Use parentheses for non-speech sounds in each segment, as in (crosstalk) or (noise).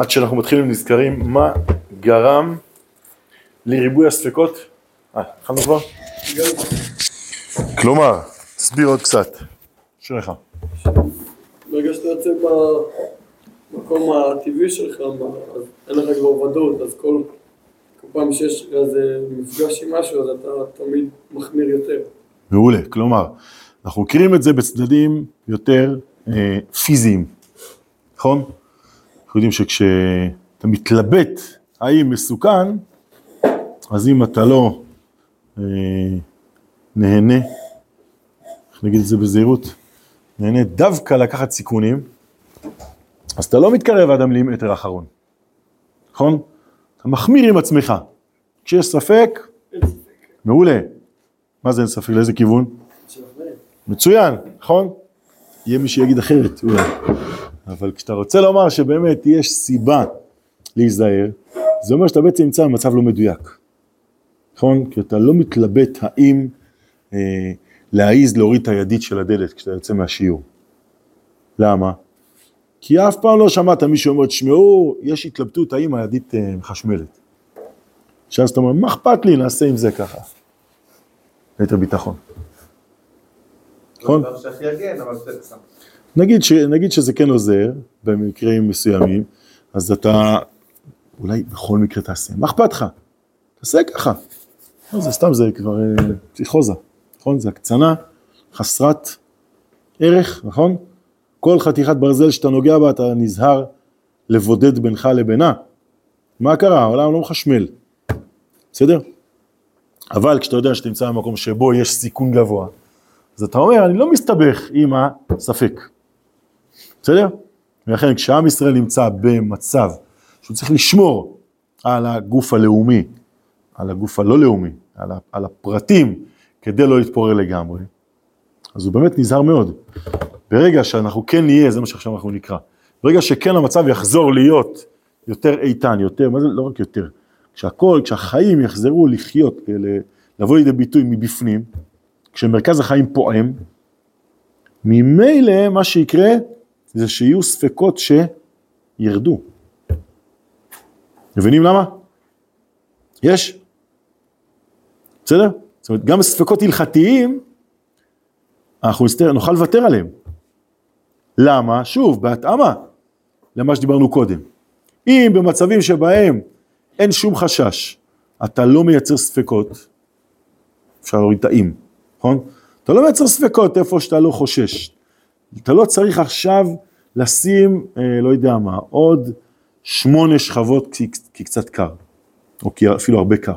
עד שאנחנו מתחילים נזכרים מה גרם לריבוי הספקות. אה, התחלנו כבר? כלומר, תסביר עוד קצת. שלך. ברגע שאתה יוצא במקום הטבעי שלך, אז אין לך כבר ודאות, אז כל, כל פעם שיש איזה מפגש עם משהו, אז אתה תמיד מחמיר יותר. מעולה, כלומר, אנחנו מכירים את זה בצדדים יותר אה, פיזיים, נכון? אנחנו יודעים שכשאתה מתלבט האם מסוכן, אז אם אתה לא אה, נהנה, איך נגיד את זה בזהירות, נהנה דווקא לקחת סיכונים, אז אתה לא מתקרב עד המילימטר האחרון, נכון? אתה מחמיר עם עצמך. כשיש ספק, מעולה. מה זה אין ספק? לאיזה כיוון? מצוין, נכון? יהיה מי שיגיד אחרת אולי. אבל כשאתה רוצה לומר שבאמת יש סיבה להיזהר, זה אומר שאתה בעצם נמצא במצב לא מדויק. נכון? כי אתה לא מתלבט האם אה, להעיז להוריד את הידית של הדלת כשאתה יוצא מהשיעור. למה? כי אף פעם לא שמעת מישהו אומר, תשמעו, יש התלבטות האם הידית אה, מחשמלת. עכשיו אתה אומר, מה אכפת לי, נעשה עם זה ככה. ליתר ביטחון. נכון? נגיד, ש, נגיד שזה כן עוזר במקרים מסוימים, אז אתה אולי בכל מקרה תעשה, מה אכפת לך? תעשה ככה. לא, זה סתם, זה כבר אה, פסיכוזה, נכון? זה הקצנה חסרת ערך, נכון? כל חתיכת ברזל שאתה נוגע בה אתה נזהר לבודד בינך לבינה. מה קרה? העולם לא מחשמל, בסדר? אבל כשאתה יודע שאתה נמצא במקום שבו יש סיכון גבוה, אז אתה אומר, אני לא מסתבך עם הספק, בסדר? ולכן כשעם ישראל נמצא במצב שהוא צריך לשמור על הגוף הלאומי, על הגוף הלא לאומי, על, הפרטים, כדי לא להתפורר לגמרי, אז הוא באמת נזהר מאוד. ברגע שאנחנו כן נהיה, זה מה שעכשיו אנחנו נקרא, ברגע שכן המצב יחזור להיות יותר איתן, יותר, מה זה, לא רק יותר, כשהכל, כשהחיים יחזרו לחיות, לבוא לידי ביטוי מבפנים, כשמרכז החיים פועם, ממילא מה שיקרה זה שיהיו ספקות שירדו. מבינים למה? יש. בסדר? זאת אומרת, גם ספקות הלכתיים, אנחנו נסתר, נוכל לוותר עליהם. למה? שוב, בהתאמה למה שדיברנו קודם. אם במצבים שבהם אין שום חשש, אתה לא מייצר ספקות, אפשר להוריד את האם, נכון? אתה לא מייצר ספקות איפה שאתה לא חושש. אתה לא צריך עכשיו לשים, אה, לא יודע מה, עוד שמונה שכבות כי, כי קצת קר, או כי אפילו הרבה קר.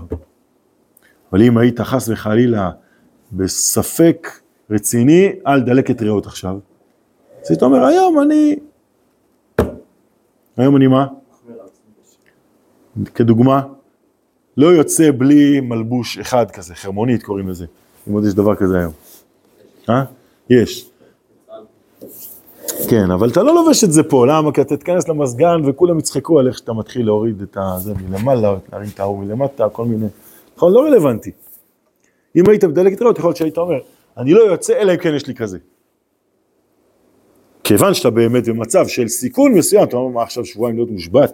אבל אם היית חס וחלילה בספק רציני, אל דלק את ריאות עכשיו. אז היית אומר, היום אני... היום אני מה? כדוגמה, לא יוצא בלי מלבוש אחד כזה, חרמונית קוראים לזה, אם עוד יש דבר כזה היום. אה? יש. כן, אבל אתה לא לובש את זה פה, למה? כי אתה תיכנס למזגן וכולם יצחקו על איך שאתה מתחיל להוריד את זה מלמעלה, להרים את ההוא מלמטה, כל מיני. נכון? לא רלוונטי. אם היית מדלק את ריאות, יכול להיות שהיית אומר, אני לא יוצא אלא אם כן יש לי כזה. כיוון שאתה באמת במצב של סיכון מסוים, אתה אומר, מה עכשיו שבועיים להיות מושבת?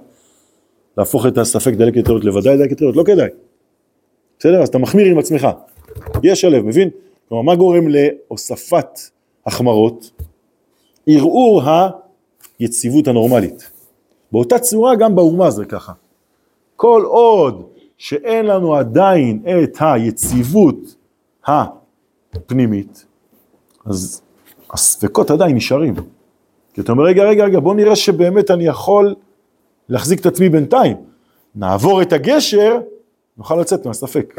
להפוך את הספק דלקת ריאות לוודאי דלקת ריאות, לא כדאי. בסדר? אז אתה מחמיר עם עצמך. יש הלב, מבין? כלומר, מה גורם להוספת החמרות? ערעור היציבות הנורמלית. באותה צורה גם באומה זה ככה. כל עוד שאין לנו עדיין את היציבות הפנימית, אז הספקות עדיין נשארים. כי אתה אומר, רגע, רגע, רגע, בוא נראה שבאמת אני יכול להחזיק את עצמי בינתיים. נעבור את הגשר, נוכל לצאת מהספק.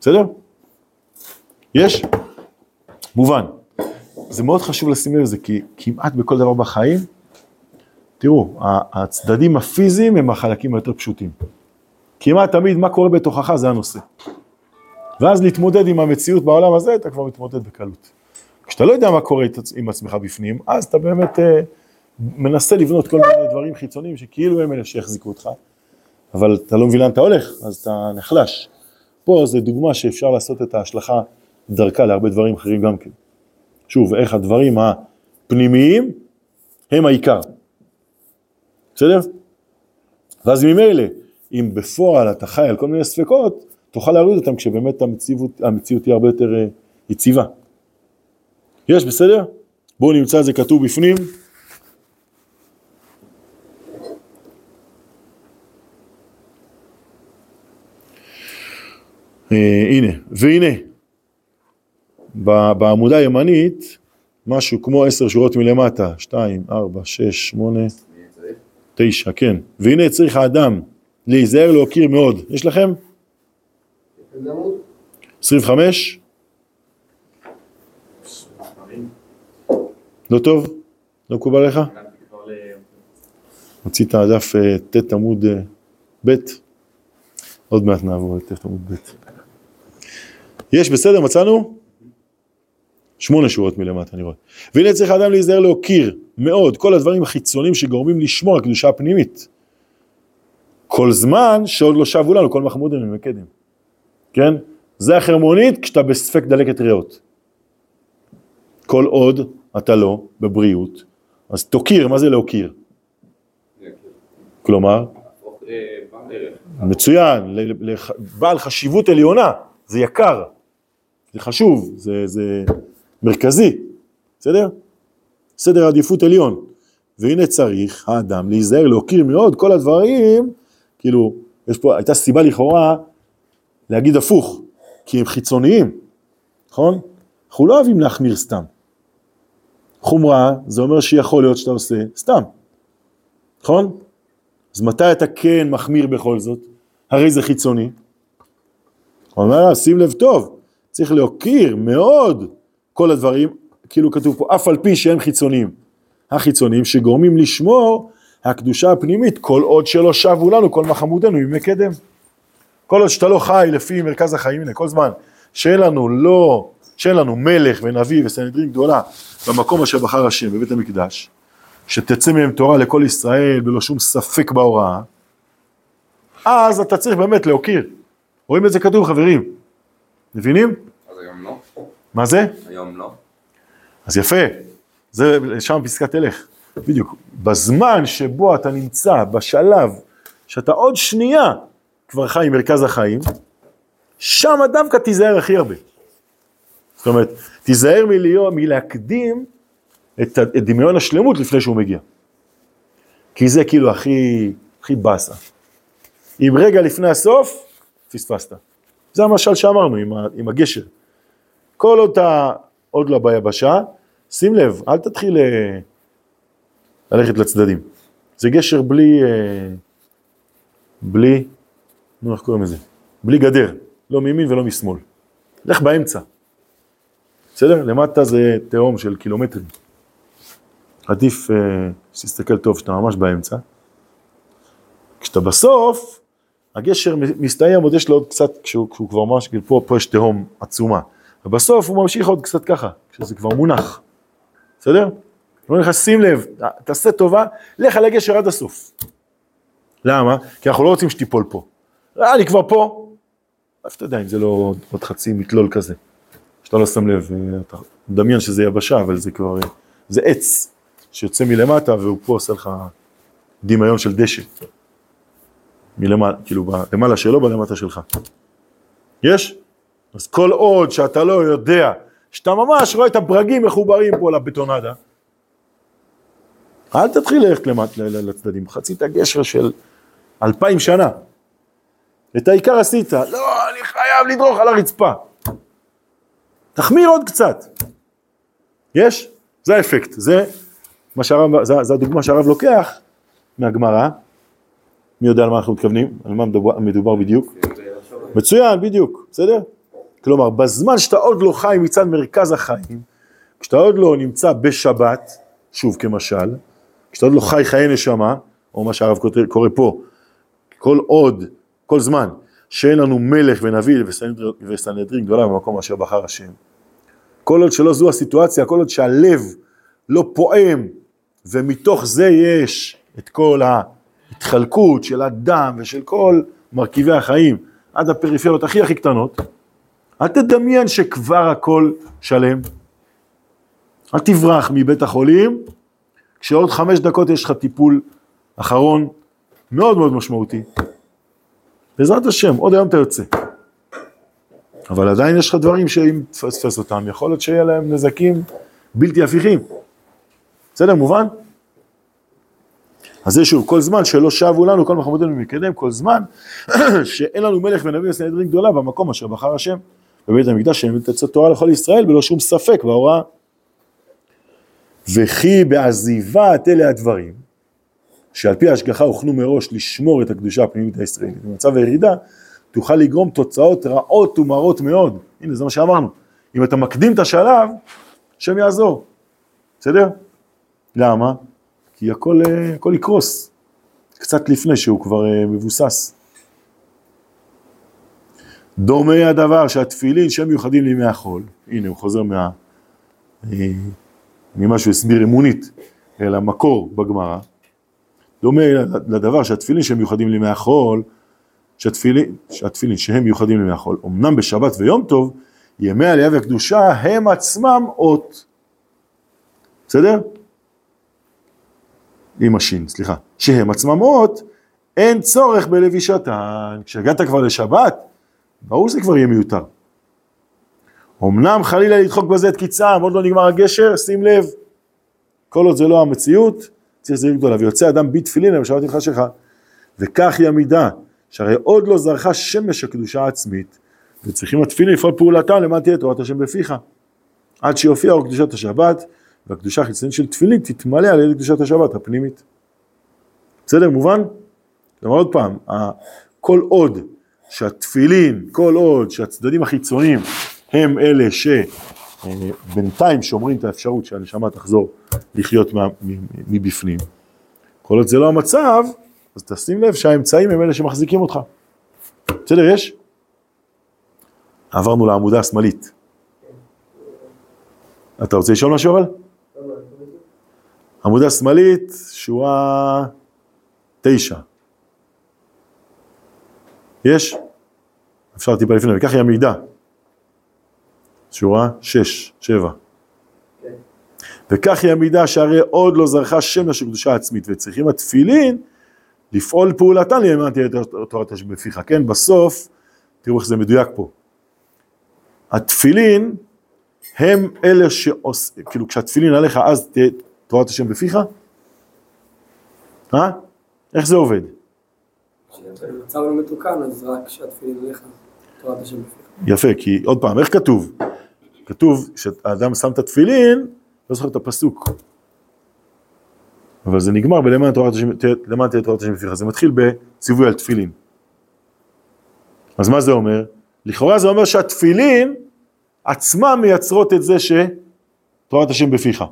בסדר? יש? מובן. זה מאוד חשוב לשים לב לזה, כי כמעט בכל דבר בחיים, תראו, הצדדים הפיזיים הם החלקים היותר פשוטים. כמעט תמיד מה קורה בתוכך זה הנושא. ואז להתמודד עם המציאות בעולם הזה, אתה כבר מתמודד בקלות. כשאתה לא יודע מה קורה עם עצמך בפנים, אז אתה באמת אה, מנסה לבנות כל מיני דברים חיצוניים שכאילו הם אלה שיחזיקו אותך, אבל אתה לא מבין לאן אתה הולך, אז אתה נחלש. פה זו דוגמה שאפשר לעשות את ההשלכה דרכה להרבה דברים אחרים גם כן. שוב, איך הדברים הפנימיים הם העיקר. בסדר? ואז ממילא, אם בפועל אתה חי על כל מיני ספקות, תוכל להוריד אותם כשבאמת המציאות, המציאות היא הרבה יותר אה, יציבה. יש, בסדר? בואו נמצא את זה כתוב בפנים. אה, הנה, והנה, בעמודה הימנית, משהו כמו עשר שורות מלמטה, שתיים, ארבע, שש, שמונה, תשע, כן. והנה צריך האדם להיזהר להוקיר מאוד. יש לכם? 25? לא טוב? לא מקובל לך? רצית דף אה, ט' עמוד אה, ב', עוד מעט נעבור לט' עמוד ב'. יש, בסדר, מצאנו? שמונה שורות מלמטה, אני רואה. והנה צריך האדם להיזהר להוקיר מאוד כל הדברים החיצוניים שגורמים לשמור על קדושה הפנימית. כל זמן שעוד לא שבו לנו כל מחמוד אני מקדם. כן? זה החרמונית כשאתה בספק דלקת ריאות. כל עוד אתה לא בבריאות, אז תוקיר, מה זה להוקיר? כלומר? מצוין, בעל חשיבות עליונה, זה יקר, זה חשוב, זה, זה מרכזי, בסדר? סדר עדיפות עליון. והנה צריך האדם להיזהר, להוקיר מאוד כל הדברים, כאילו, יש פה, הייתה סיבה לכאורה להגיד הפוך, כי הם חיצוניים, נכון? אנחנו לא אוהבים להחמיר סתם. חומרה, זה אומר שיכול להיות שאתה עושה סתם, נכון? אז מתי אתה כן מחמיר בכל זאת? הרי זה חיצוני. הוא אומר, שים לב טוב, צריך להוקיר מאוד כל הדברים, כאילו כתוב פה, אף על פי שהם חיצוניים. החיצוניים שגורמים לשמור הקדושה הפנימית, כל עוד שלא שבו לנו כל מחמודנו ימי קדם. כל עוד שאתה לא חי לפי מרכז החיים, הנה, כל זמן שאין לנו לא, שאין לנו מלך ונביא וסנהדרין גדולה במקום אשר בחר השם בבית המקדש, שתצא מהם תורה לכל ישראל בלא שום ספק בהוראה, אז אתה צריך באמת להוקיר. רואים את זה כתוב חברים, מבינים? מה זה? היום לא. אז יפה, זה שם פסקת הלך, בדיוק. בזמן שבו אתה נמצא, בשלב שאתה עוד שנייה כבר חי עם מרכז החיים, שם דווקא תיזהר הכי הרבה. זאת אומרת, תיזהר מלהיות, מלהקדים את, את דמיון השלמות לפני שהוא מגיע. כי זה כאילו הכי, הכי באסה. אם רגע לפני הסוף, פספסת. זה המשל שאמרנו עם, ה, עם הגשר. כל עוד אתה עוד לא ביבשה, שים לב, אל תתחיל אה, ללכת לצדדים. זה גשר בלי, אה, בלי, נו איך קוראים לזה? בלי גדר, לא מימין ולא משמאל. לך באמצע. בסדר? למטה זה תהום של קילומטרים. עדיף אה, שתסתכל טוב שאתה ממש באמצע. כשאתה בסוף, הגשר מסתיים, עוד יש לו עוד קצת, כשהוא, כשהוא כבר ממש, פה, פה יש תהום עצומה. ובסוף הוא ממשיך עוד קצת ככה, כשזה כבר מונח. בסדר? אומרים לך, שים לב, תעשה טובה, לך על הגשר עד הסוף. למה? כי אנחנו לא רוצים שתיפול פה. אה, אני כבר פה. איפה אתה יודע אם זה לא עוד חצי מתלול כזה, שאתה לא שם לב, אה, אתה מדמיין שזה יבשה, אבל זה כבר, אה, זה עץ שיוצא מלמטה והוא פה עושה לך דמיון של דשא. מלמעלה, כאילו למעלה שלו, בלמטה שלך. יש? אז כל עוד שאתה לא יודע, שאתה ממש רואה את הברגים מחוברים פה לבטונדה, אל תתחיל ללכת למטה לצדדים, חצית הגשר של אלפיים שנה. את העיקר עשית, לא, אני חייב לדרוך על הרצפה. תחמיר עוד קצת. יש? זה האפקט, זה מה שהרב, זה, זה הדוגמה שהרב לוקח מהגמרא. מי יודע על מה אנחנו מתכוונים? על מה מדובר, מדובר בדיוק? מצוין, בדיוק, בסדר? כלומר, בזמן שאתה עוד לא חי מצד מרכז החיים, כשאתה עוד לא נמצא בשבת, שוב כמשל, כשאתה עוד לא חי חיי נשמה, או מה שהרב קורא פה, כל עוד, כל זמן, שאין לנו מלך ונביא וסנהדרין גדולה במקום אשר בחר השם. כל עוד שלא זו הסיטואציה, כל עוד שהלב לא פועם, ומתוך זה יש את כל ההתחלקות של הדם ושל כל מרכיבי החיים, עד הפריפריות הכי הכי קטנות, אל תדמיין שכבר הכל שלם. אל תברח מבית החולים, כשעוד חמש דקות יש לך טיפול אחרון מאוד מאוד משמעותי. בעזרת השם, עוד היום אתה יוצא. אבל עדיין יש לך דברים שאם תפספס אותם, יכול להיות שיהיה להם נזקים בלתי הפיכים. בסדר, מובן? אז זה שוב, כל זמן שלא שבו לנו, כל מחמודנו מקדם, כל זמן (clears throat) שאין לנו מלך ונביא וסנהדרין גדולה במקום אשר בחר השם. בבית המקדש שהם תצא תורה לכל ישראל בלא שום ספק בהוראה. וכי בעזיבת אלה הדברים, שעל פי ההשגחה הוכנו מראש לשמור את הקדושה הפנימית הישראלית, במצב הירידה, תוכל לגרום תוצאות רעות ומרות מאוד. הנה, זה מה שאמרנו. אם אתה מקדים את השלב, השם יעזור. בסדר? למה? כי הכל, אה, הכל יקרוס. קצת לפני שהוא כבר אה, מבוסס. דומה הדבר שהתפילין שהם מיוחדים לימי החול, הנה הוא חוזר מה, אה, ממה שהוא הסביר אמונית, אל המקור בגמרא, דומה לדבר שהתפילין שהם מיוחדים לימי החול, שהתפילין, שהתפילין שהם מיוחדים לימי החול, אמנם בשבת ויום טוב, ימי העלייה והקדושה הם עצמם אות. בסדר? עם השין, סליחה. שהם עצמם אות, אין צורך בלבישתן. כשהגעת כבר לשבת, ברור שזה כבר יהיה מיותר. אמנם חלילה לדחוק בזה את קיצם, עוד לא נגמר הגשר, שים לב. כל עוד זה לא המציאות, צריך זהירות גדולה. ויוצא אדם בתפילין למשבת ממך שלך, וכך היא המידה, שהרי עוד לא זרחה שמש הקדושה העצמית, וצריכים התפילין לפעול פעולתם למען תהיה תורת השם בפיך. עד שיופיע אור קדושת השבת, והקדושה החיצונית של תפילין תתמלא על ידי קדושת השבת הפנימית. בסדר, מובן? כלומר עוד פעם, כל עוד שהתפילין, כל עוד שהצדדים החיצוניים הם אלה שבינתיים שומרים את האפשרות שהנשמה תחזור לחיות מבפנים, כל עוד זה לא המצב, אז תשים לב שהאמצעים הם אלה שמחזיקים אותך. בסדר, יש? עברנו לעמודה השמאלית. אתה רוצה לשאול משהו אבל? עמודה שמאלית, שורה תשע. יש? אפשר טיפה לפני, וכך היא המידע. שורה שש, שבע. וכך היא המידה שהרי עוד לא זרחה שמש של קדושה עצמית, וצריכים התפילין לפעול פעולתן לימין תהיה תורת השם בפיך, כן? בסוף, תראו איך זה מדויק פה. התפילין הם אלה שעושים, כאילו כשהתפילין עליך אז תהיה תורת השם בפיך? אה? איך זה עובד? כשהמצב לא מתוקן, אז רק כשהתפילין עליך, תורת השם. יפה, כי עוד פעם, איך כתוב? כתוב שהאדם שם את התפילין, לא זוכר את הפסוק. אבל זה נגמר בלמען תהיה תורת השם בפיך, זה מתחיל בציווי על תפילין. אז מה זה אומר? לכאורה זה אומר שהתפילין עצמם מייצרות את זה שתורת השם בפיך.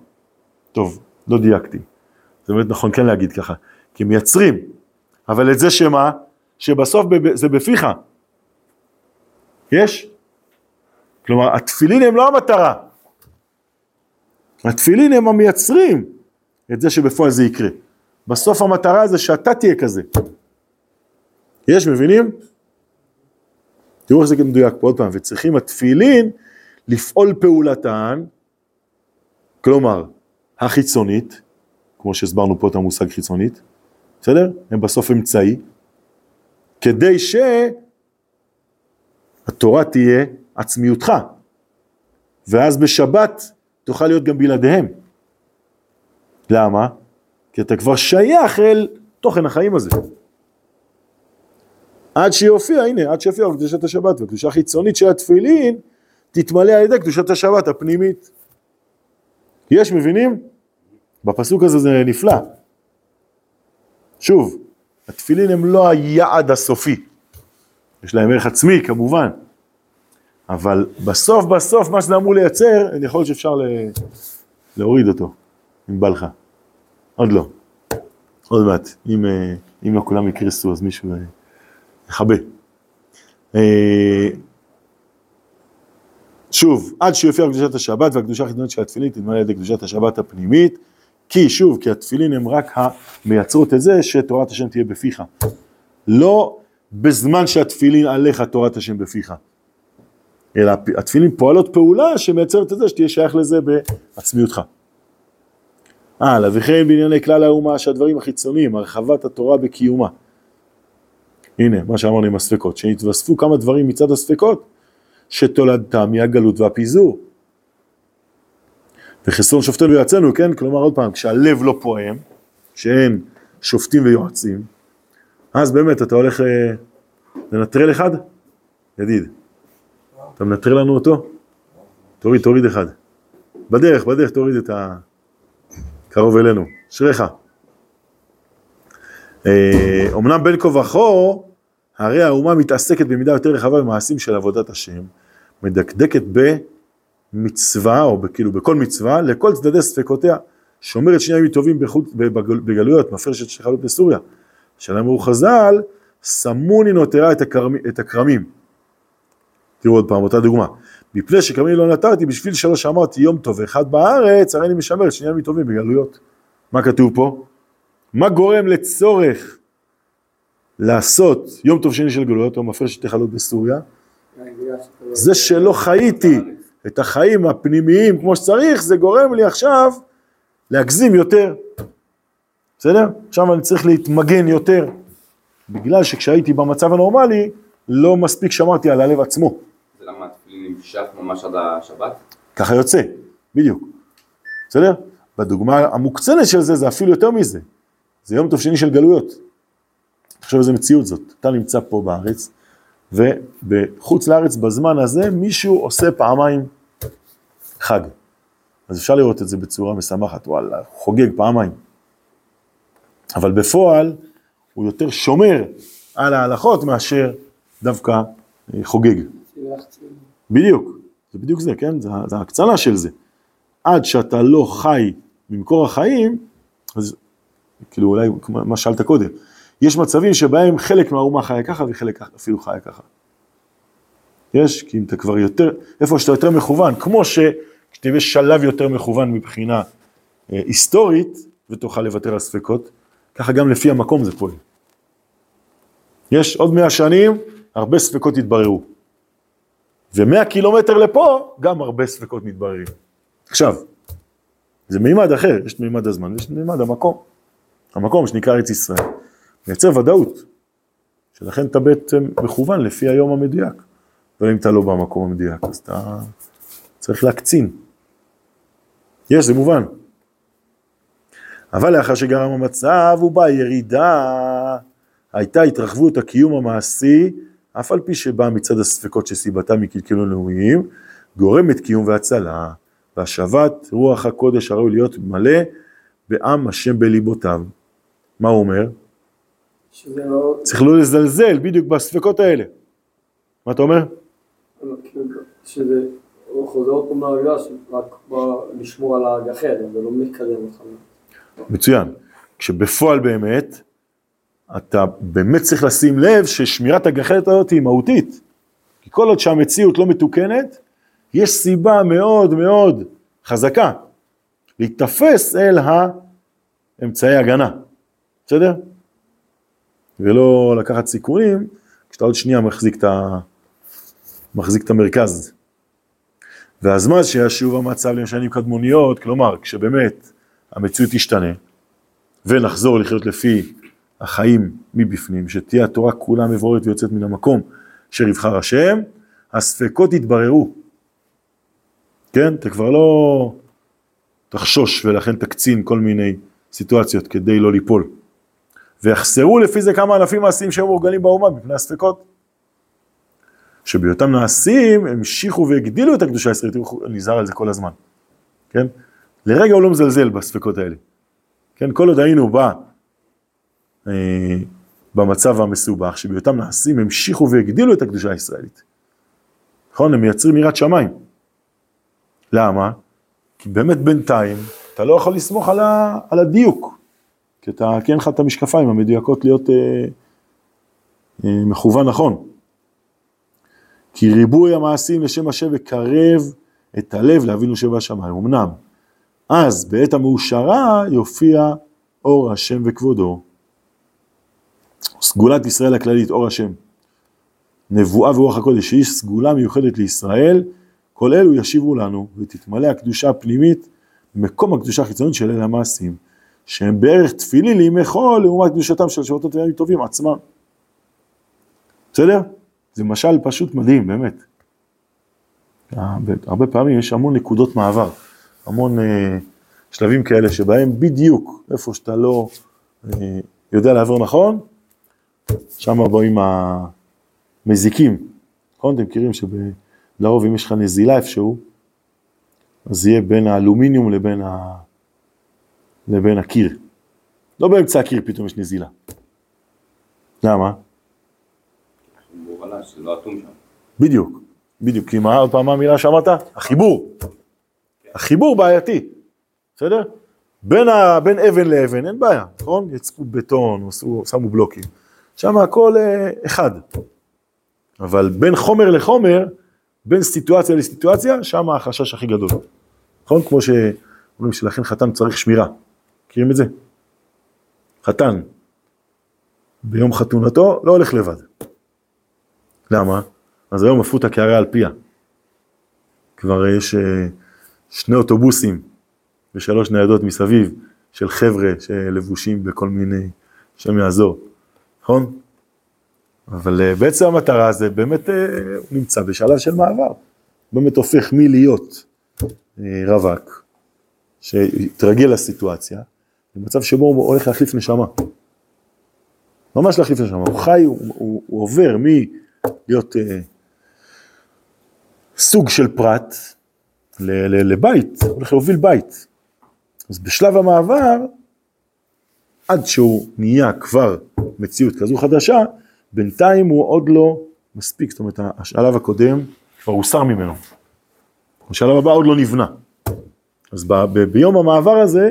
טוב, לא דייקתי. זה באמת נכון כן להגיד ככה, כי מייצרים, אבל את זה שמה? שבסוף זה בפיך. יש? כלומר, התפילין הם לא המטרה. התפילין הם המייצרים את זה שבפועל זה יקרה. בסוף המטרה זה שאתה תהיה כזה. יש, מבינים? תראו איך זה מדויק פה עוד פעם, וצריכים התפילין לפעול פעולתן, כלומר, החיצונית, כמו שהסברנו פה את המושג חיצונית, בסדר? הם בסוף אמצעי, כדי שהתורה תהיה עצמיותך, ואז בשבת תוכל להיות גם בלעדיהם. למה? כי אתה כבר שייך אל תוכן החיים הזה. עד שיופיע, הנה, עד שיופיע קדושת השבת, והקדושה החיצונית של התפילין תתמלא על ידי קדושת השבת הפנימית. יש, מבינים? בפסוק הזה זה נפלא. שוב, התפילין הם לא היעד הסופי. יש להם ערך עצמי כמובן, אבל בסוף בסוף מה שזה אמור לייצר, אני יכול שאפשר להוריד אותו, אם בא לך. עוד לא. עוד מעט. אם, אה, אם לא כולם יקרסו אז מישהו אה, יכבה. אה, שוב, עד שיופיע קדושת השבת והקדושה החיצונית של התפילין תתמלא על ידי קדושת השבת הפנימית, כי שוב, כי התפילין הם רק המייצרות את זה שתורת השם תהיה בפיך. לא בזמן שהתפילין עליך תורת השם בפיך. אלא התפילין פועלות פעולה שמייצרת את זה שתהיה שייך לזה בעצמיותך. הלאה, וכן בענייני כלל האומה שהדברים החיצוניים, הרחבת התורה בקיומה, הנה, מה שאמרנו עם הספקות, שהתווספו כמה דברים מצד הספקות, שתולדתם מהגלות והפיזור. וחסרון שופטינו ויועצינו, כן? כלומר, עוד פעם, כשהלב לא פועם, שאין שופטים ויועצים, אז באמת אתה הולך אה, לנטרל אחד? ידיד, אתה מנטרל לנו אותו? תוריד, תוריד אחד. בדרך, בדרך תוריד את הקרוב אלינו. אשריך. אומנם אה, בין כה וכה, הרי האומה מתעסקת במידה יותר רחבה במעשים של עבודת השם, מדקדקת במצווה, או כאילו בכל מצווה, לכל צדדי ספקותיה, שומרת שני ימים טובים בחוץ, בגלויות, מפרשת שחלות בסוריה. אמרו חז"ל, סמוני נותרה את, הכרמ, את הכרמים. תראו עוד פעם, אותה דוגמה. מפני שכרמים לא נתרתי, בשביל שלוש אמרתי יום טוב אחד בארץ, הרי אני משמר את שני ימים טובים בגלויות. מה כתוב פה? מה גורם לצורך לעשות יום טוב שני של גלויות, או מפרש שתי חלות בסוריה? זה שלא חייתי את החיים הפנימיים כמו שצריך, זה גורם לי עכשיו להגזים יותר. בסדר? עכשיו אני צריך להתמגן יותר, בגלל שכשהייתי במצב הנורמלי, לא מספיק שמרתי על הלב עצמו. זה למה התפילין נמשך ממש עד השבת? ככה יוצא, בדיוק. בסדר? בדוגמה המוקצנת של זה, זה אפילו יותר מזה. זה יום טוב שני של גלויות. עכשיו איזה מציאות זאת. אתה נמצא פה בארץ, ובחוץ לארץ בזמן הזה מישהו עושה פעמיים חג. אז אפשר לראות את זה בצורה משמחת, וואלה, חוגג פעמיים. אבל בפועל הוא יותר שומר על ההלכות מאשר דווקא אה, חוגג. בדיוק, זה בדיוק זה, כן? זה, זה ההקצנה של זה. עד שאתה לא חי ממקור החיים, אז כאילו אולי מה שאלת קודם, יש מצבים שבהם חלק מהאומה חיה ככה וחלק אפילו חיה ככה. יש, כי אם אתה כבר יותר, איפה שאתה יותר מכוון, כמו שכשתהיה שלב יותר מכוון מבחינה אה, היסטורית, ותוכל לוותר על ספקות, ככה גם לפי המקום זה פועל. יש עוד מאה שנים, הרבה ספקות יתבררו. ומאה קילומטר לפה, גם הרבה ספקות מתבררים. עכשיו, זה מימד אחר, יש מימד הזמן ויש מימד המקום. המקום שנקרא ארץ ישראל, מייצר ודאות, שלכן אתה בעצם מכוון לפי היום המדויק. אבל אם אתה לא במקום המדויק, אז אתה צריך להקצין. יש, זה מובן. אבל לאחר שגרם המצב ובאה ירידה, הייתה התרחבות הקיום המעשי, אף על פי שבאה מצד הספקות שסיבתם מקלקלו לאומיים, גורמת קיום והצלה, והשבת רוח הקודש הראוי להיות מלא בעם השם בליבותיו. מה הוא אומר? לא... צריך לא לזלזל בדיוק בספקות האלה. מה אתה אומר? שזה חוזר עוד פעם להרגעה, רק לשמור על הגחל, זה לא מתקדם אותך. מצוין. כשבפועל באמת, אתה באמת צריך לשים לב ששמירת הגחלת הזאת היא מהותית. כי כל עוד שהמציאות לא מתוקנת, יש סיבה מאוד מאוד חזקה להיתפס אל האמצעי הגנה, בסדר? ולא לקחת סיכונים, כשאתה עוד שנייה מחזיק את, ה... מחזיק את המרכז. והזמן שישוב המצב למשנים קדמוניות, כלומר, כשבאמת המציאות תשתנה, ונחזור לחיות לפי החיים מבפנים, שתהיה התורה כולה מבוררת ויוצאת מן המקום אשר יבחר השם, הספקות יתבררו. כן? אתה כבר לא תחשוש ולכן תקצין כל מיני סיטואציות כדי לא ליפול. ויחסרו לפי זה כמה אלפים מעשיים שהיו מורגלים באומה מפני הספקות. שבהיותם נעשים המשיכו והגדילו את הקדושה הישראלית, נזהר על זה כל הזמן, כן? לרגע הוא לא מזלזל בספקות האלה. כן, כל עוד היינו בה, אה, במצב המסובך, שבהיותם נעשים המשיכו והגדילו את הקדושה הישראלית. נכון? הם מייצרים יראת שמיים. למה? כי באמת בינתיים אתה לא יכול לסמוך על, ה, על הדיוק, כי אתה, כי אין לך את המשקפיים המדויקות להיות אה, אה, מכוון נכון. כי ריבוי המעשים לשם השם וקרב את הלב לאבינו שבשמיים. אמנם אז בעת המאושרה יופיע אור השם וכבודו. סגולת ישראל הכללית, אור השם. נבואה ורוח הקודש, שהיא סגולה מיוחדת לישראל, כל אלו ישיבו לנו, ותתמלא הקדושה הפנימית מקום הקדושה החיצונית של אלה המעשים, שהם בערך תפילי לימי חול לעומת קדושתם של שבתות וימים טובים עצמם. בסדר? זה משל פשוט מדהים, באמת. הרבה פעמים יש המון נקודות מעבר, המון אה, שלבים כאלה שבהם בדיוק איפה שאתה לא אה, יודע לעבור נכון, שם באים המזיקים. נכון? אתם מכירים שלרוב אם יש לך נזילה איפשהו, אז יהיה בין האלומיניום לבין, ה... לבין הקיר. לא באמצע הקיר פתאום יש נזילה. למה? לא בדיוק, בדיוק, כי מה עוד פעם המילה שאמרת? החיבור. החיבור בעייתי, בסדר? בין, ה, בין אבן לאבן אין בעיה, נכון? יצקו בטון, שמו בלוקים. שם הכל אה, אחד. אבל בין חומר לחומר, בין סיטואציה לסיטואציה, שם החשש הכי גדול. נכון? כמו שאומרים שלכן חתן צריך שמירה. מכירים את זה? חתן, ביום חתונתו, לא הולך לבד. למה? אז היום הפכו את הקערה על פיה. כבר יש אה, שני אוטובוסים ושלוש ניידות מסביב של חבר'ה שלבושים בכל מיני, שם יעזור, נכון? אבל אה, בעצם המטרה זה באמת, אה, הוא נמצא בשלב של מעבר. באמת הופך מלהיות רווק, שהתרגל לסיטואציה, למצב שבו הוא הולך להחליף נשמה. ממש להחליף נשמה, הוא חי, הוא, הוא, הוא עובר מלהיות אה, סוג של פרט ל, ל, לבית, הוא הולך להוביל בית. אז בשלב המעבר, עד שהוא נהיה כבר מציאות כזו חדשה, בינתיים הוא עוד לא מספיק, זאת אומרת השלב הקודם כבר הוסר ממנו. השלב הבא עוד לא נבנה. אז ב, ב, ביום המעבר הזה,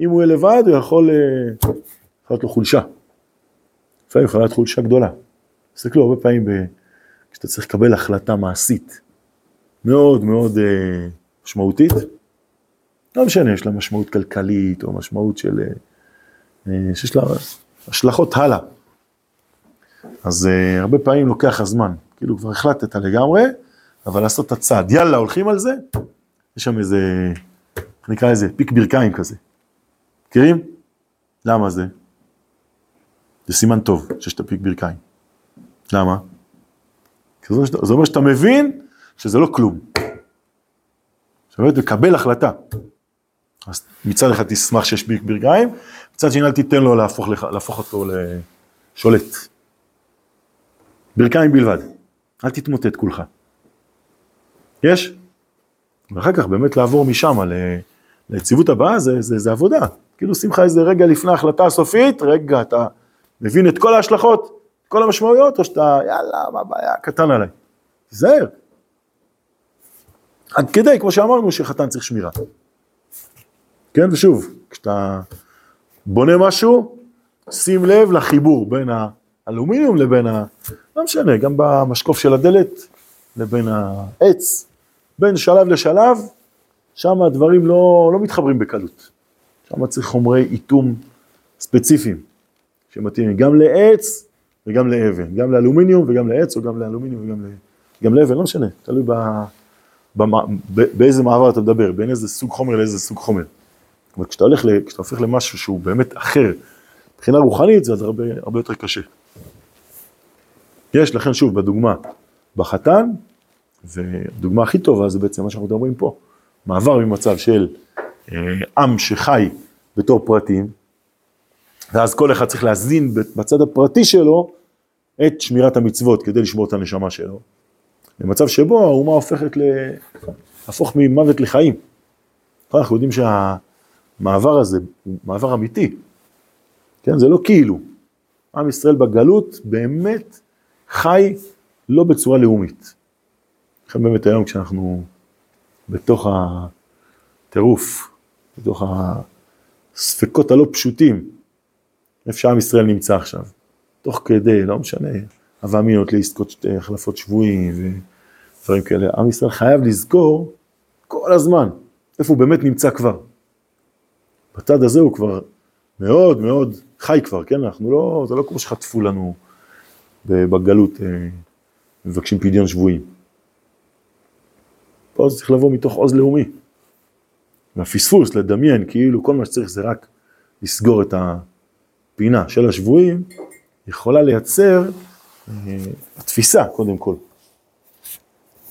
אם הוא יהיה לבד, הוא יכול, אה, יכול להיות לו חולשה. לפעמים יכולה להיות חולשה גדולה. תסתכלו הרבה פעמים. כשאתה צריך לקבל החלטה מעשית מאוד מאוד אה, משמעותית, לא משנה, יש לה משמעות כלכלית או משמעות של... אה, אה שיש לה השלכות הלאה. אז אה, הרבה פעמים לוקח הזמן, כאילו כבר החלטת לגמרי, אבל לעשות את הצעד, יאללה, הולכים על זה, יש שם איזה, נקרא לזה פיק ברכיים כזה. מכירים? למה זה? זה סימן טוב שיש את הפיק ברכיים. למה? זה אומר שאתה מבין שזה לא כלום. זאת אומרת, לקבל החלטה. אז מצד אחד תשמח שיש ברכיים, מצד שני אל תיתן לו להפוך, להפוך אותו לשולט. ברכיים בלבד, אל תתמוטט כולך. יש? ואחר כך באמת לעבור משם ליציבות הבאה זה, זה, זה עבודה. כאילו שים לך איזה רגע לפני ההחלטה הסופית, רגע, אתה מבין את כל ההשלכות, כל המשמעויות, או שאתה, יאללה, מה הבעיה, קטן עליי. תיזהר. עד כדי, כמו שאמרנו, שחתן צריך שמירה. כן, ושוב, כשאתה בונה משהו, שים לב לחיבור בין האלומיניום לבין ה... לא משנה, גם במשקוף של הדלת לבין העץ, בין שלב לשלב, שם הדברים לא, לא מתחברים בקלות. שם צריך חומרי איתום ספציפיים, שמתאימים גם לעץ וגם לאבן, גם לאלומיניום וגם לעץ, או גם לאלומיניום וגם גם לאבן, לא משנה, תלוי ב, ב, ב, באיזה מעבר אתה מדבר, בין איזה סוג חומר לאיזה סוג חומר. אבל כשאתה הולך, כשאתה הופך למשהו שהוא באמת אחר, מבחינה רוחנית זה הרבה, הרבה יותר קשה. יש, לכן שוב, בדוגמה, בחתן, ודוגמה הכי טובה זה בעצם מה שאנחנו מדברים פה, מעבר ממצב של אה, עם שחי בתור פרטים, ואז כל אחד צריך להזין בצד הפרטי שלו את שמירת המצוות כדי לשמור את הנשמה שלו. במצב שבו האומה הופכת להפוך ממוות לחיים. אנחנו יודעים שהמעבר הזה הוא מעבר אמיתי, כן? זה לא כאילו. עם ישראל בגלות באמת חי לא בצורה לאומית. לכן באמת היום כשאנחנו בתוך הטירוף, בתוך הספקות הלא פשוטים, איפה שעם ישראל נמצא עכשיו, תוך כדי, לא משנה, הווה מינות לעסקות החלפות שבויים ודברים כאלה, עם ישראל חייב לזכור כל הזמן איפה הוא באמת נמצא כבר. בצד הזה הוא כבר מאוד מאוד חי כבר, כן? אנחנו לא, זה לא כמו שחטפו לנו בגלות, אה, מבקשים פדיון שבויים. פה זה צריך לבוא מתוך עוז לאומי. והפספוס, לדמיין, כאילו כל מה שצריך זה רק לסגור את הפינה של השבויים, יכולה לייצר אה, התפיסה קודם כל.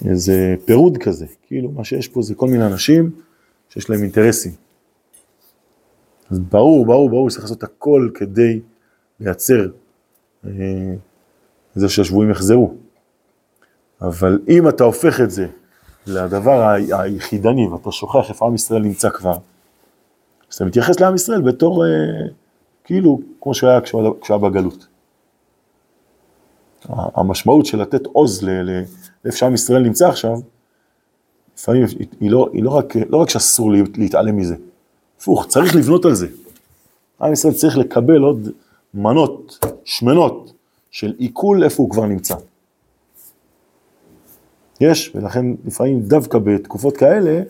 איזה פירוד כזה, כאילו מה שיש פה זה כל מיני אנשים שיש להם אינטרסים. אז ברור, ברור, ברור, צריך לעשות הכל כדי לייצר אה, זה שהשבויים יחזרו. אבל אם אתה הופך את זה לדבר היחידני ואתה שוכח איפה עם ישראל נמצא כבר, אז אתה מתייחס לעם ישראל בתור, אה, כאילו, כמו שהיה כשהוא היה- כשהוא היה בגלות. המשמעות של לתת עוז לאיפה שעם ישראל נמצא עכשיו, לפעמים היא, לא, היא לא, רק, לא רק שאסור לה- להתעלם מזה, הפוך, צריך לבנות על זה. עם ישראל צריך לקבל עוד מנות שמנות של עיכול איפה הוא כבר נמצא. יש, ולכן לפעמים דווקא בתקופות כאלה,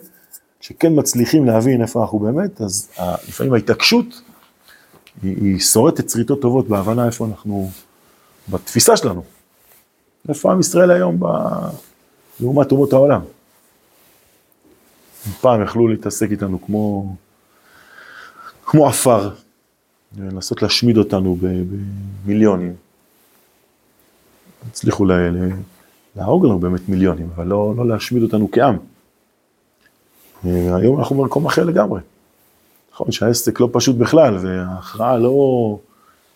שכן מצליחים להבין איפה אנחנו באמת, אז לפעמים ההתעקשות היא, היא שורטת שריטות טובות בהבנה איפה אנחנו, בתפיסה שלנו. איפה עם ישראל היום ב... לעומת אומות העולם. פעם יכלו להתעסק איתנו כמו, כמו עפר, לנסות להשמיד אותנו במיליונים. הצליחו ל- להרוג לנו באמת מיליונים, אבל לא, לא להשמיד אותנו כעם. אה, היום אנחנו במקום אחר לגמרי. נכון שהעסק לא פשוט בכלל, וההכרעה לא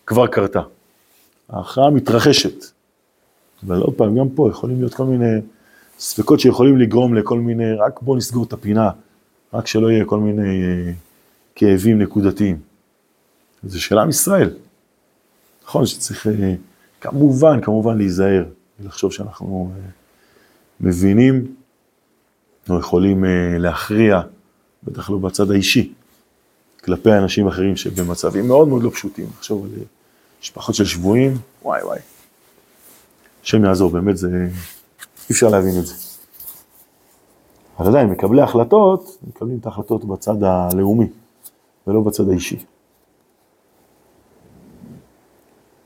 כבר קרתה. ההכרעה מתרחשת. אבל עוד פעם, גם פה יכולים להיות כל מיני ספקות שיכולים לגרום לכל מיני, רק בוא נסגור את הפינה, רק שלא יהיה כל מיני אה, כאבים נקודתיים. זה של עם ישראל. נכון שצריך אה, כמובן, כמובן להיזהר, ולחשוב שאנחנו אה, מבינים, או יכולים אה, להכריע, בטח לא בצד האישי, כלפי אנשים אחרים שבמצבים מאוד מאוד לא פשוטים. לחשוב על אה, משפחות של שבויים, וואי וואי. השם יעזור, באמת זה, אי אפשר להבין את זה. אבל עדיין, מקבלי החלטות, מקבלים את ההחלטות בצד הלאומי, ולא בצד האישי.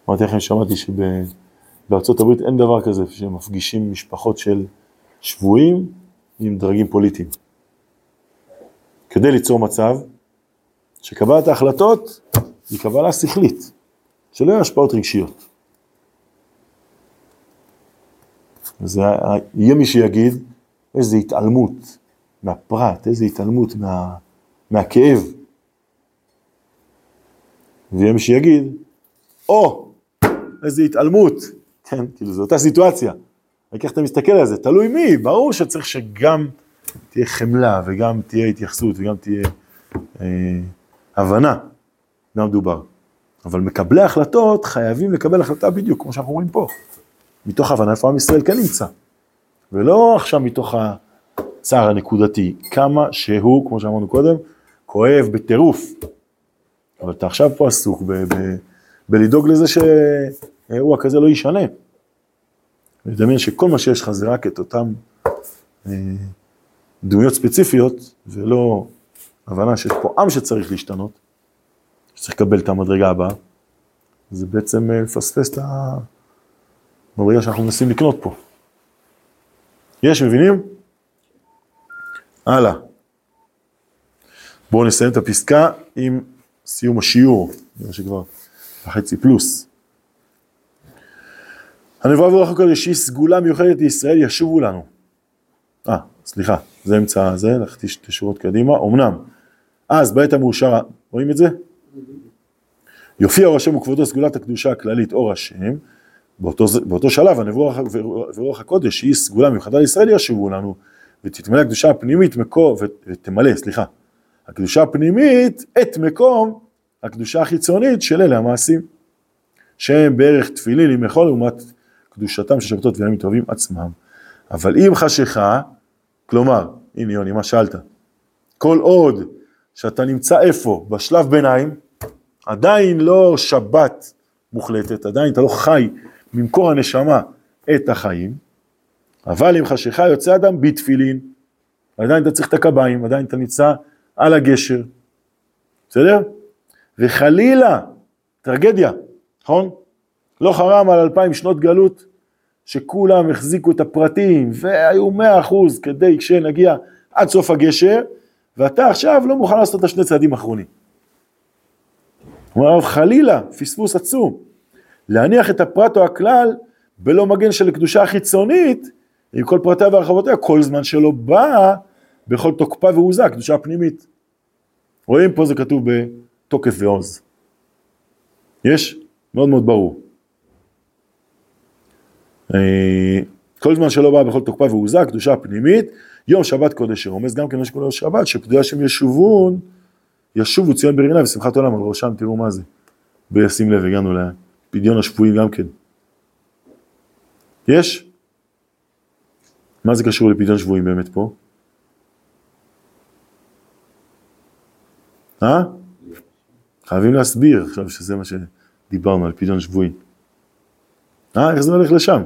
אמרתי לכם, שמעתי שבארצות הברית אין דבר כזה שמפגישים משפחות של שבויים עם דרגים פוליטיים. כדי ליצור מצב שקבלת ההחלטות היא קבלה שכלית, שלא יהיו השפעות רגשיות. אז יהיה מי שיגיד, איזה התעלמות מהפרט, איזה התעלמות מה, מהכאב. ויהיה מי שיגיד, או, איזה התעלמות, כן, כאילו זו אותה סיטואציה. רק איך אתה מסתכל על זה, תלוי מי, ברור שצריך שגם תהיה חמלה וגם תהיה התייחסות וגם תהיה אה, הבנה מה מדובר. אבל מקבלי החלטות חייבים לקבל החלטה בדיוק כמו שאנחנו רואים פה. מתוך הבנה איפה עם ישראל כן נמצא. ולא עכשיו מתוך הצער הנקודתי, כמה שהוא, כמו שאמרנו קודם, כואב בטירוף. אבל אתה עכשיו פה עסוק בלדאוג לזה שאירוע כזה לא יישנה. לדמיין שכל מה שיש לך זה רק את אותם אה, דמויות ספציפיות, ולא הבנה שיש פה עם שצריך להשתנות, שצריך לקבל את המדרגה הבאה, זה בעצם אה, לפספס את המדרגה שאנחנו מנסים לקנות פה. יש, מבינים? הלאה. בואו נסיים את הפסקה עם סיום השיעור, נראה שכבר חצי פלוס. הנבואה ברוח הקודש היא סגולה מיוחדת לישראל, ישובו לנו. אה, סליחה, זה אמצע זה, לקחתי שתי שורות קדימה. אמנם, אז בעת המאושר, רואים את זה? יופיע אור השם וכבודו סגולת הקדושה הכללית אור השם, באותו, באותו שלב הנבואה ורוח הקודש שהיא סגולה מיוחדה לישראל ישובו לנו ותתמלא הקדושה הפנימית מקום, ותמלא, סליחה, הקדושה הפנימית את מקום הקדושה החיצונית של אלה המעשים, שהם בערך תפילין עם יכול לעומת קדושתם של שבתות וימים טובים עצמם. אבל אם חשיכה, כלומר, הנה יוני, מה שאלת? כל עוד שאתה נמצא איפה? בשלב ביניים, עדיין לא שבת מוחלטת, עדיין אתה לא חי ממקור הנשמה את החיים, אבל אם חשיכה יוצא אדם בתפילין, עדיין אתה צריך את הקביים, עדיין אתה נמצא על הגשר, בסדר? וחלילה, טרגדיה, נכון? לא חרם על אלפיים שנות גלות, שכולם החזיקו את הפרטים והיו מאה אחוז כדי כשנגיע עד סוף הגשר, ואתה עכשיו לא מוכן לעשות את השני צעדים האחרונים. כלומר, חלילה, פספוס עצום, להניח את הפרט או הכלל בלא מגן של קדושה חיצונית, עם כל פרטיה והרחבותיה, כל זמן שלא בא בכל תוקפה ועוזה, קדושה פנימית. רואים פה זה כתוב בתוקף ועוז. יש? מאוד מאוד ברור. אה, כל זמן שלא בא בכל תוקפה ועוזה, קדושה פנימית, יום שבת קודש שרומז גם כן מה שקורה לשבת, שפדויי השם ישובון, ישובו ציון ברינה ושמחת עולם על ראשם, תראו מה זה. בשים לב, הגענו לפדיון השבויים גם כן. יש? מה זה קשור לפדיון שבויים באמת פה? אה? חייבים להסביר עכשיו שזה מה שדיברנו על פדיון שבויים. אה? איך זה הולך לשם?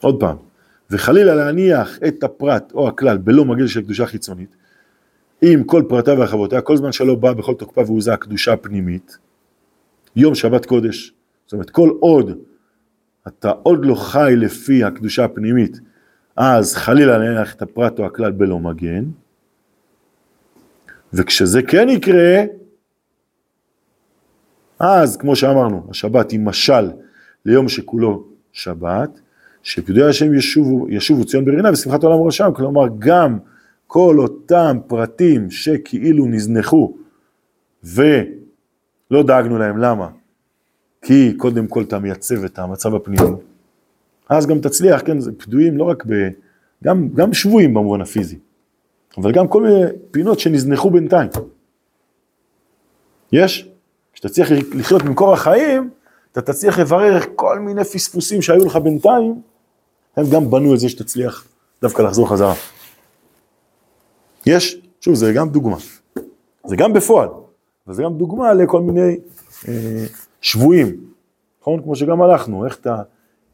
עוד פעם, וחלילה להניח את הפרט או הכלל בלא מגל של קדושה חיצונית, עם כל פרטה והרחבותיה, כל זמן שלא בא בכל תוקפה ועוזה הקדושה הפנימית, יום שבת קודש, זאת אומרת כל עוד אתה עוד לא חי לפי הקדושה הפנימית, אז חלילה להניח את הפרט או הכלל בלא מגן, וכשזה כן יקרה, אז כמו שאמרנו, השבת היא משל ליום שכולו שבת, שפדויי השם ישובו, ישובו ציון ברינה ושמחת עולם ראשם, כלומר גם כל אותם פרטים שכאילו נזנחו ולא דאגנו להם, למה? כי קודם כל אתה מייצב את המצב הפנימי, אז גם תצליח, כן, זה פדויים לא רק ב... גם, גם שבויים במובן הפיזי, אבל גם כל מיני פינות שנזנחו בינתיים. יש? כשאתה צריך לחיות ממקור החיים, אתה תצליח לברר כל מיני פספוסים שהיו לך בינתיים, הם גם בנו את זה שתצליח דווקא לחזור חזרה. יש, שוב, זה גם דוגמה. זה גם בפועל, אבל זה גם דוגמה לכל מיני אה, שבויים, נכון? כמו שגם הלכנו, איך אתה,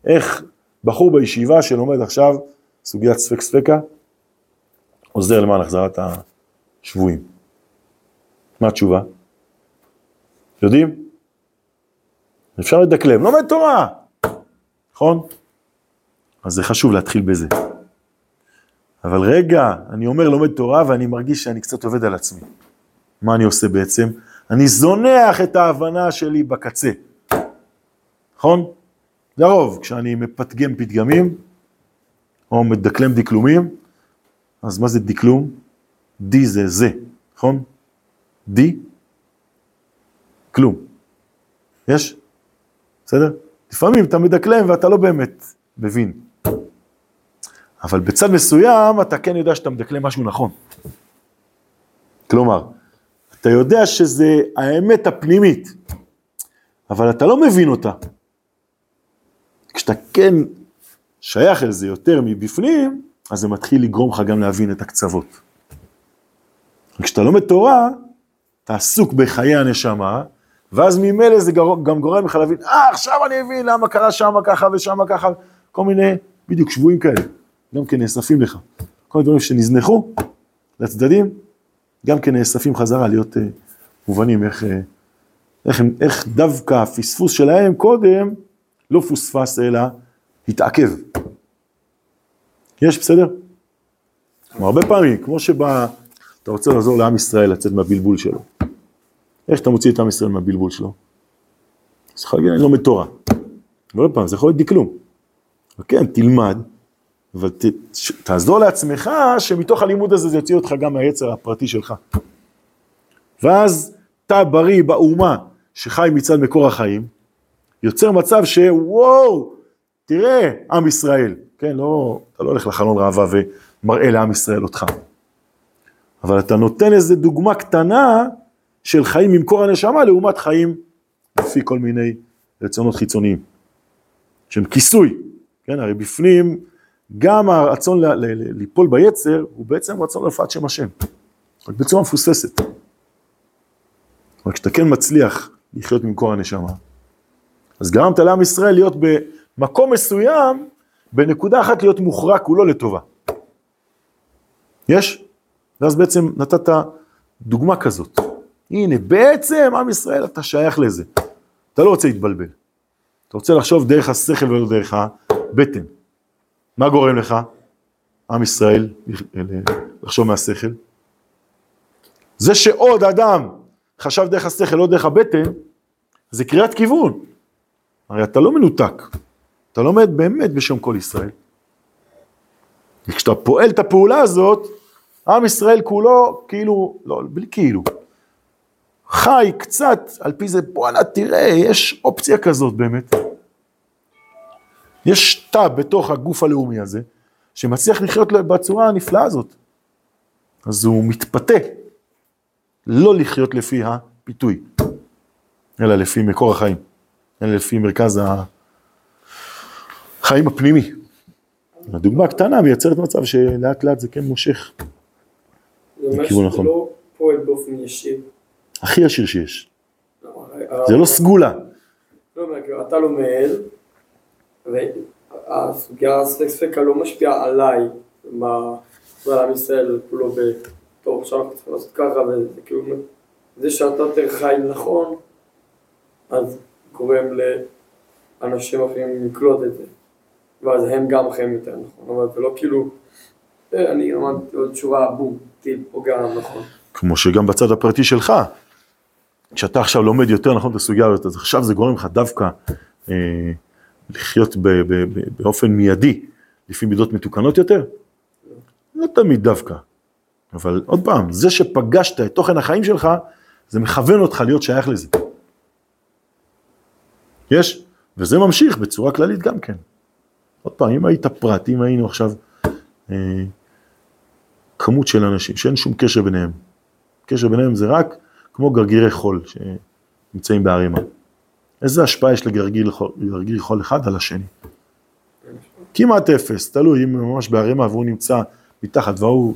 איך בחור בישיבה שלומד עכשיו סוגיית ספק ספקה, עוזר למען החזרת השבויים. מה התשובה? יודעים? אפשר לדקלם, לומד תורה, נכון? אז זה חשוב להתחיל בזה. אבל רגע, אני אומר לומד תורה ואני מרגיש שאני קצת עובד על עצמי. מה אני עושה בעצם? אני זונח את ההבנה שלי בקצה. נכון? לרוב, כשאני מפתגם פתגמים, או מדקלם דקלומים, אז מה זה דקלום? די זה זה, נכון? די, כלום. יש? בסדר? לפעמים אתה מדקלם ואתה לא באמת מבין. אבל בצד מסוים אתה כן יודע שאתה מדקלם משהו נכון. כלומר, אתה יודע שזה האמת הפנימית, אבל אתה לא מבין אותה. כשאתה כן שייך אל זה יותר מבפנים, אז זה מתחיל לגרום לך גם להבין את הקצוות. כשאתה לומד תורה, אתה עסוק בחיי הנשמה, ואז ממילא זה גם גורם לך להבין, אה, עכשיו אני מבין למה קרה שמה ככה ושמה ככה, כל מיני, בדיוק, שבויים כאלה, גם כן נאספים לך. כל הדברים שנזנחו לצדדים, גם כן נאספים חזרה להיות uh, מובנים איך, uh, איך, איך דווקא הפספוס שלהם קודם לא פוספס אלא התעכב. יש, בסדר? כמו הרבה פעמים, כמו שבא, אתה רוצה לעזור לעם ישראל לצאת מהבלבול שלו. איך אתה מוציא את עם ישראל מהבלבול שלו? אז צריך להגיד, אני לומד תורה. ועוד פעם, זה יכול להיות דקלום. וכן, תלמד, אבל ת, ש, תעזור לעצמך שמתוך הלימוד הזה זה יוציא אותך גם מהיצר הפרטי שלך. ואז תא בריא באומה שחי מצד מקור החיים, יוצר מצב שוואו, תראה עם ישראל, כן, לא, אתה לא הולך לחלון ראווה ומראה לעם ישראל אותך, אבל אתה נותן איזה דוגמה קטנה של חיים ממקור הנשמה לעומת חיים לפי כל מיני רצונות חיצוניים, שהם כיסוי, כן, הרי בפנים גם הרצון ליפול ביצר הוא בעצם רצון להופעת שם השם, רק בצורה מפוססת. אבל כשאתה כן מצליח לחיות ממקור הנשמה, אז גרמת לעם ישראל להיות במקום מסוים, בנקודה אחת להיות מוחרק כולו לטובה. יש? ואז בעצם נתת דוגמה כזאת. הנה, בעצם עם ישראל אתה שייך לזה. אתה לא רוצה להתבלבל. אתה רוצה לחשוב דרך השכל ולא דרך הבטן. מה גורם לך, עם ישראל, לחשוב מהשכל? זה שעוד אדם חשב דרך השכל, לא דרך הבטן, זה קריאת כיוון. הרי אתה לא מנותק, אתה לומד באמת בשם כל ישראל. וכשאתה פועל את הפעולה הזאת, עם ישראל כולו, כאילו, לא, בלי כאילו, חי קצת על פי זה, בואנה תראה, יש אופציה כזאת באמת. יש תא בתוך הגוף הלאומי הזה, שמצליח לחיות בצורה הנפלאה הזאת. אז הוא מתפתה לא לחיות לפי הפיתוי, אלא לפי מקור החיים, אלא לפי מרכז החיים הפנימי. הדוגמה הקטנה מייצרת מצב שלאט לאט זה כן מושך. זה אומר שזה נכון. לא פועל באופן ישיר. הכי ישיר שיש. זה לא סגולה. לא אתה לומד, והסוגיה הספקה לא משפיעה עליי, מה מה עם ישראל כולו בתור עכשיו אנחנו צריכים לעשות ככה, וזה כאילו, זה שאתה יותר חי נכון, אז גורם לאנשים אחרים לקלוט את זה, ואז הם גם חיים יותר נכון, אבל זה לא כאילו, אה, אני למדתי עוד שורה, בום, טיל פוגע נכון. כמו שגם בצד הפרטי שלך, כשאתה עכשיו לומד יותר נכון את הסוגיה הזאת, אז עכשיו זה גורם לך דווקא אה, לחיות ב, ב, ב, באופן מיידי, לפי מידות מתוקנות יותר? לא תמיד דווקא. אבל עוד פעם, זה שפגשת את תוכן החיים שלך, זה מכוון אותך להיות שייך לזה. יש? וזה ממשיך בצורה כללית גם כן. עוד פעם, אם היית פרט, אם היינו עכשיו אה, כמות של אנשים שאין שום קשר ביניהם, קשר ביניהם זה רק כמו גרגירי חול שנמצאים בערימה. איזה השפעה יש לגרגיר חול, אחד על השני? כמעט אפס, תלוי אם הוא ממש בערימה והוא נמצא מתחת והוא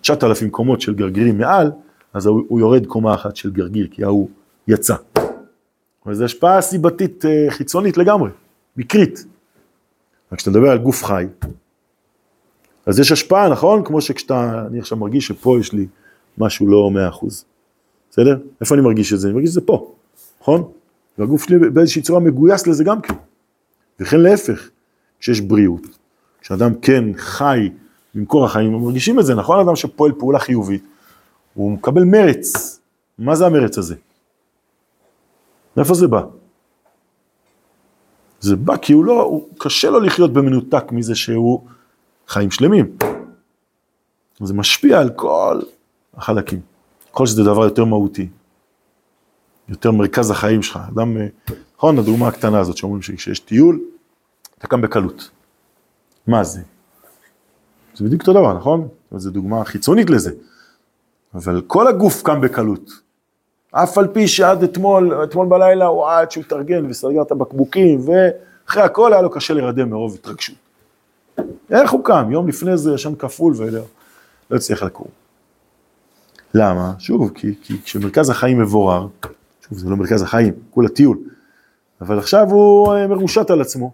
9,000 קומות של גרגירים מעל, אז הוא, הוא יורד קומה אחת של גרגיר, כי ההוא יצא. אבל זו השפעה סיבתית אה, חיצונית לגמרי, מקרית. רק כשאתה מדבר על גוף חי, אז יש השפעה, נכון? כמו שכשאתה, אני עכשיו מרגיש שפה יש לי משהו לא מאה אחוז. בסדר? איפה אני מרגיש את זה? אני מרגיש את זה פה, נכון? והגוף שלי באיזושהי צורה מגויס לזה גם כן. וכן להפך, כשיש בריאות, כשאדם כן חי במקור החיים, הם מרגישים את זה, נכון? אדם שפועל פעולה חיובית, הוא מקבל מרץ. מה זה המרץ הזה? מאיפה זה בא? זה בא כי הוא לא, הוא קשה לו לחיות במנותק מזה שהוא חיים שלמים. זה משפיע על כל החלקים. ככל שזה דבר יותר מהותי, יותר מרכז החיים שלך. אדם, אה, נכון, הדוגמה הקטנה הזאת שאומרים שכשיש טיול, אתה קם בקלות. מה זה? זה בדיוק אותו דבר, נכון? זו דוגמה חיצונית לזה. אבל כל הגוף קם בקלות. אף על פי שעד אתמול, אתמול בלילה הוא עד שהוא התארגן וסגר את הבקבוקים, ואחרי הכל היה לו קשה להירדם מרוב התרגשות. איך הוא קם? יום לפני זה ישן כפול ולא לא הצליח לקום. למה? שוב, כי, כי כשמרכז החיים מבורר, שוב, זה לא מרכז החיים, כולה טיול, אבל עכשיו הוא אה, מרושת על עצמו.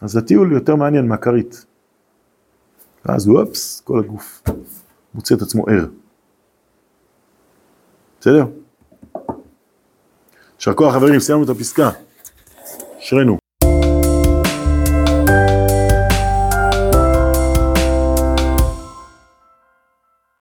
אז הטיול יותר מעניין מהכרית. ואז הוא, אופס, כל הגוף מוצא את עצמו ער. בסדר? יישר כוח חברים, סיימנו את הפסקה. אשרינו.